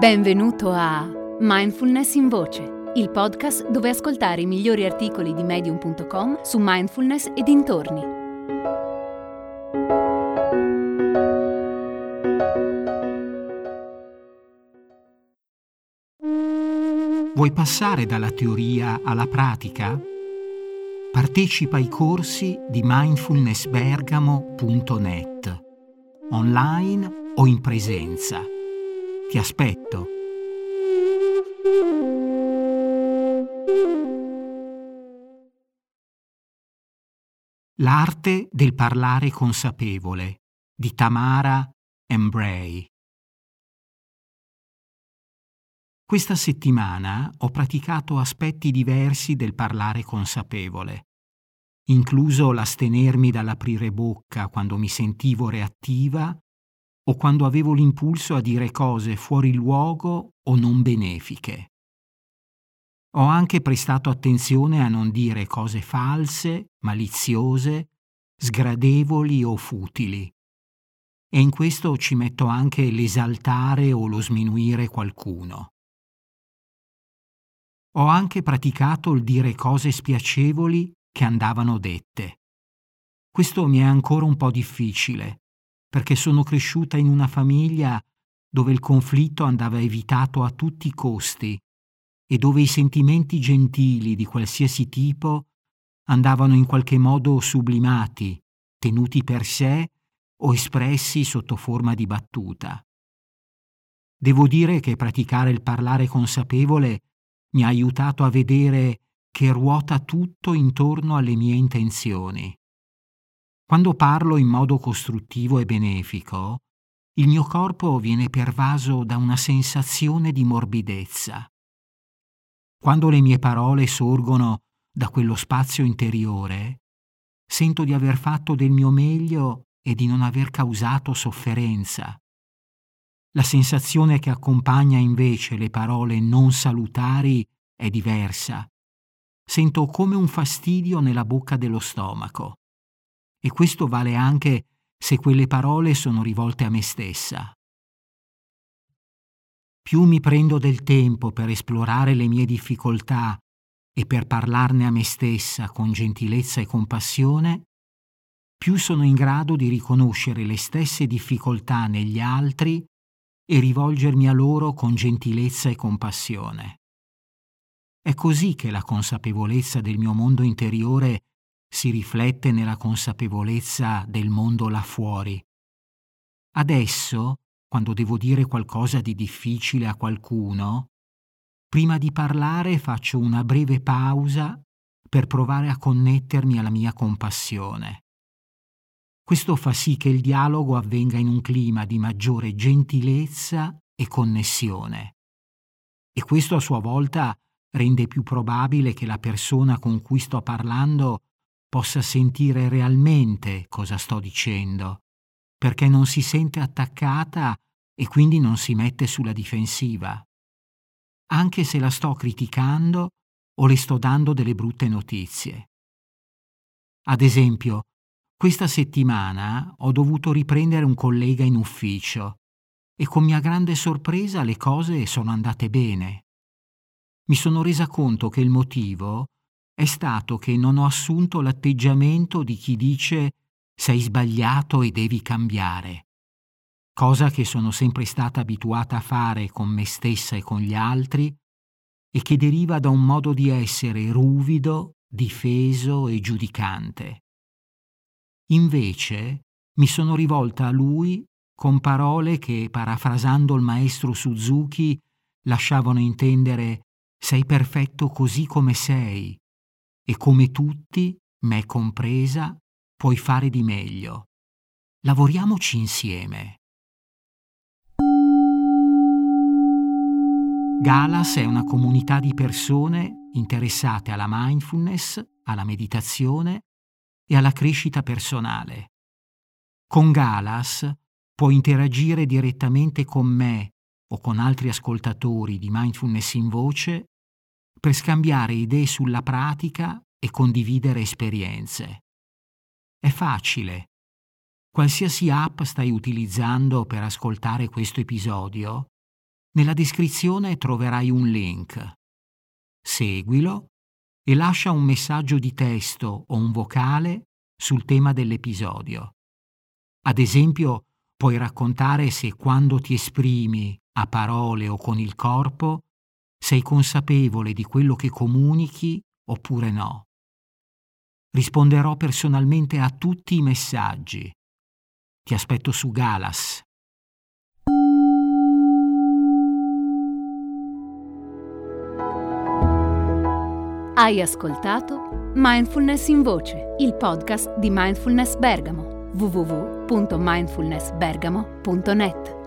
Benvenuto a Mindfulness in Voce, il podcast dove ascoltare i migliori articoli di medium.com su mindfulness e dintorni. Vuoi passare dalla teoria alla pratica? Partecipa ai corsi di mindfulnessbergamo.net, online o in presenza ti aspetto. L'arte del parlare consapevole di Tamara Embray. Questa settimana ho praticato aspetti diversi del parlare consapevole, incluso l'astenermi dall'aprire bocca quando mi sentivo reattiva o quando avevo l'impulso a dire cose fuori luogo o non benefiche. Ho anche prestato attenzione a non dire cose false, maliziose, sgradevoli o futili. E in questo ci metto anche l'esaltare o lo sminuire qualcuno. Ho anche praticato il dire cose spiacevoli che andavano dette. Questo mi è ancora un po' difficile, perché sono cresciuta in una famiglia dove il conflitto andava evitato a tutti i costi e dove i sentimenti gentili di qualsiasi tipo andavano in qualche modo sublimati, tenuti per sé o espressi sotto forma di battuta. Devo dire che praticare il parlare consapevole mi ha aiutato a vedere che ruota tutto intorno alle mie intenzioni. Quando parlo in modo costruttivo e benefico, il mio corpo viene pervaso da una sensazione di morbidezza. Quando le mie parole sorgono da quello spazio interiore, sento di aver fatto del mio meglio e di non aver causato sofferenza. La sensazione che accompagna invece le parole non salutari è diversa. Sento come un fastidio nella bocca dello stomaco. E questo vale anche se quelle parole sono rivolte a me stessa. Più mi prendo del tempo per esplorare le mie difficoltà e per parlarne a me stessa con gentilezza e compassione, più sono in grado di riconoscere le stesse difficoltà negli altri e rivolgermi a loro con gentilezza e compassione. È così che la consapevolezza del mio mondo interiore si riflette nella consapevolezza del mondo là fuori. Adesso, quando devo dire qualcosa di difficile a qualcuno, prima di parlare faccio una breve pausa per provare a connettermi alla mia compassione. Questo fa sì che il dialogo avvenga in un clima di maggiore gentilezza e connessione. E questo a sua volta rende più probabile che la persona con cui sto parlando possa sentire realmente cosa sto dicendo, perché non si sente attaccata e quindi non si mette sulla difensiva. Anche se la sto criticando o le sto dando delle brutte notizie. Ad esempio, questa settimana ho dovuto riprendere un collega in ufficio e con mia grande sorpresa le cose sono andate bene. Mi sono resa conto che il motivo è stato che non ho assunto l'atteggiamento di chi dice sei sbagliato e devi cambiare, cosa che sono sempre stata abituata a fare con me stessa e con gli altri e che deriva da un modo di essere ruvido, difeso e giudicante. Invece mi sono rivolta a lui con parole che, parafrasando il maestro Suzuki, lasciavano intendere sei perfetto così come sei, e come tutti, me compresa, puoi fare di meglio. Lavoriamoci insieme. Galas è una comunità di persone interessate alla mindfulness, alla meditazione e alla crescita personale. Con Galas puoi interagire direttamente con me o con altri ascoltatori di mindfulness in voce per scambiare idee sulla pratica e condividere esperienze. È facile. Qualsiasi app stai utilizzando per ascoltare questo episodio, Nella descrizione troverai un link. Seguilo e lascia un messaggio di testo o un vocale sul tema dell'episodio. Ad esempio, puoi raccontare se quando ti esprimi a parole o con il corpo sei consapevole di quello che comunichi oppure no. Risponderò personalmente a tutti i messaggi. Ti aspetto su Galas. Hai ascoltato Mindfulness in Voce, il podcast di Mindfulness Bergamo, www.mindfulnessbergamo.net.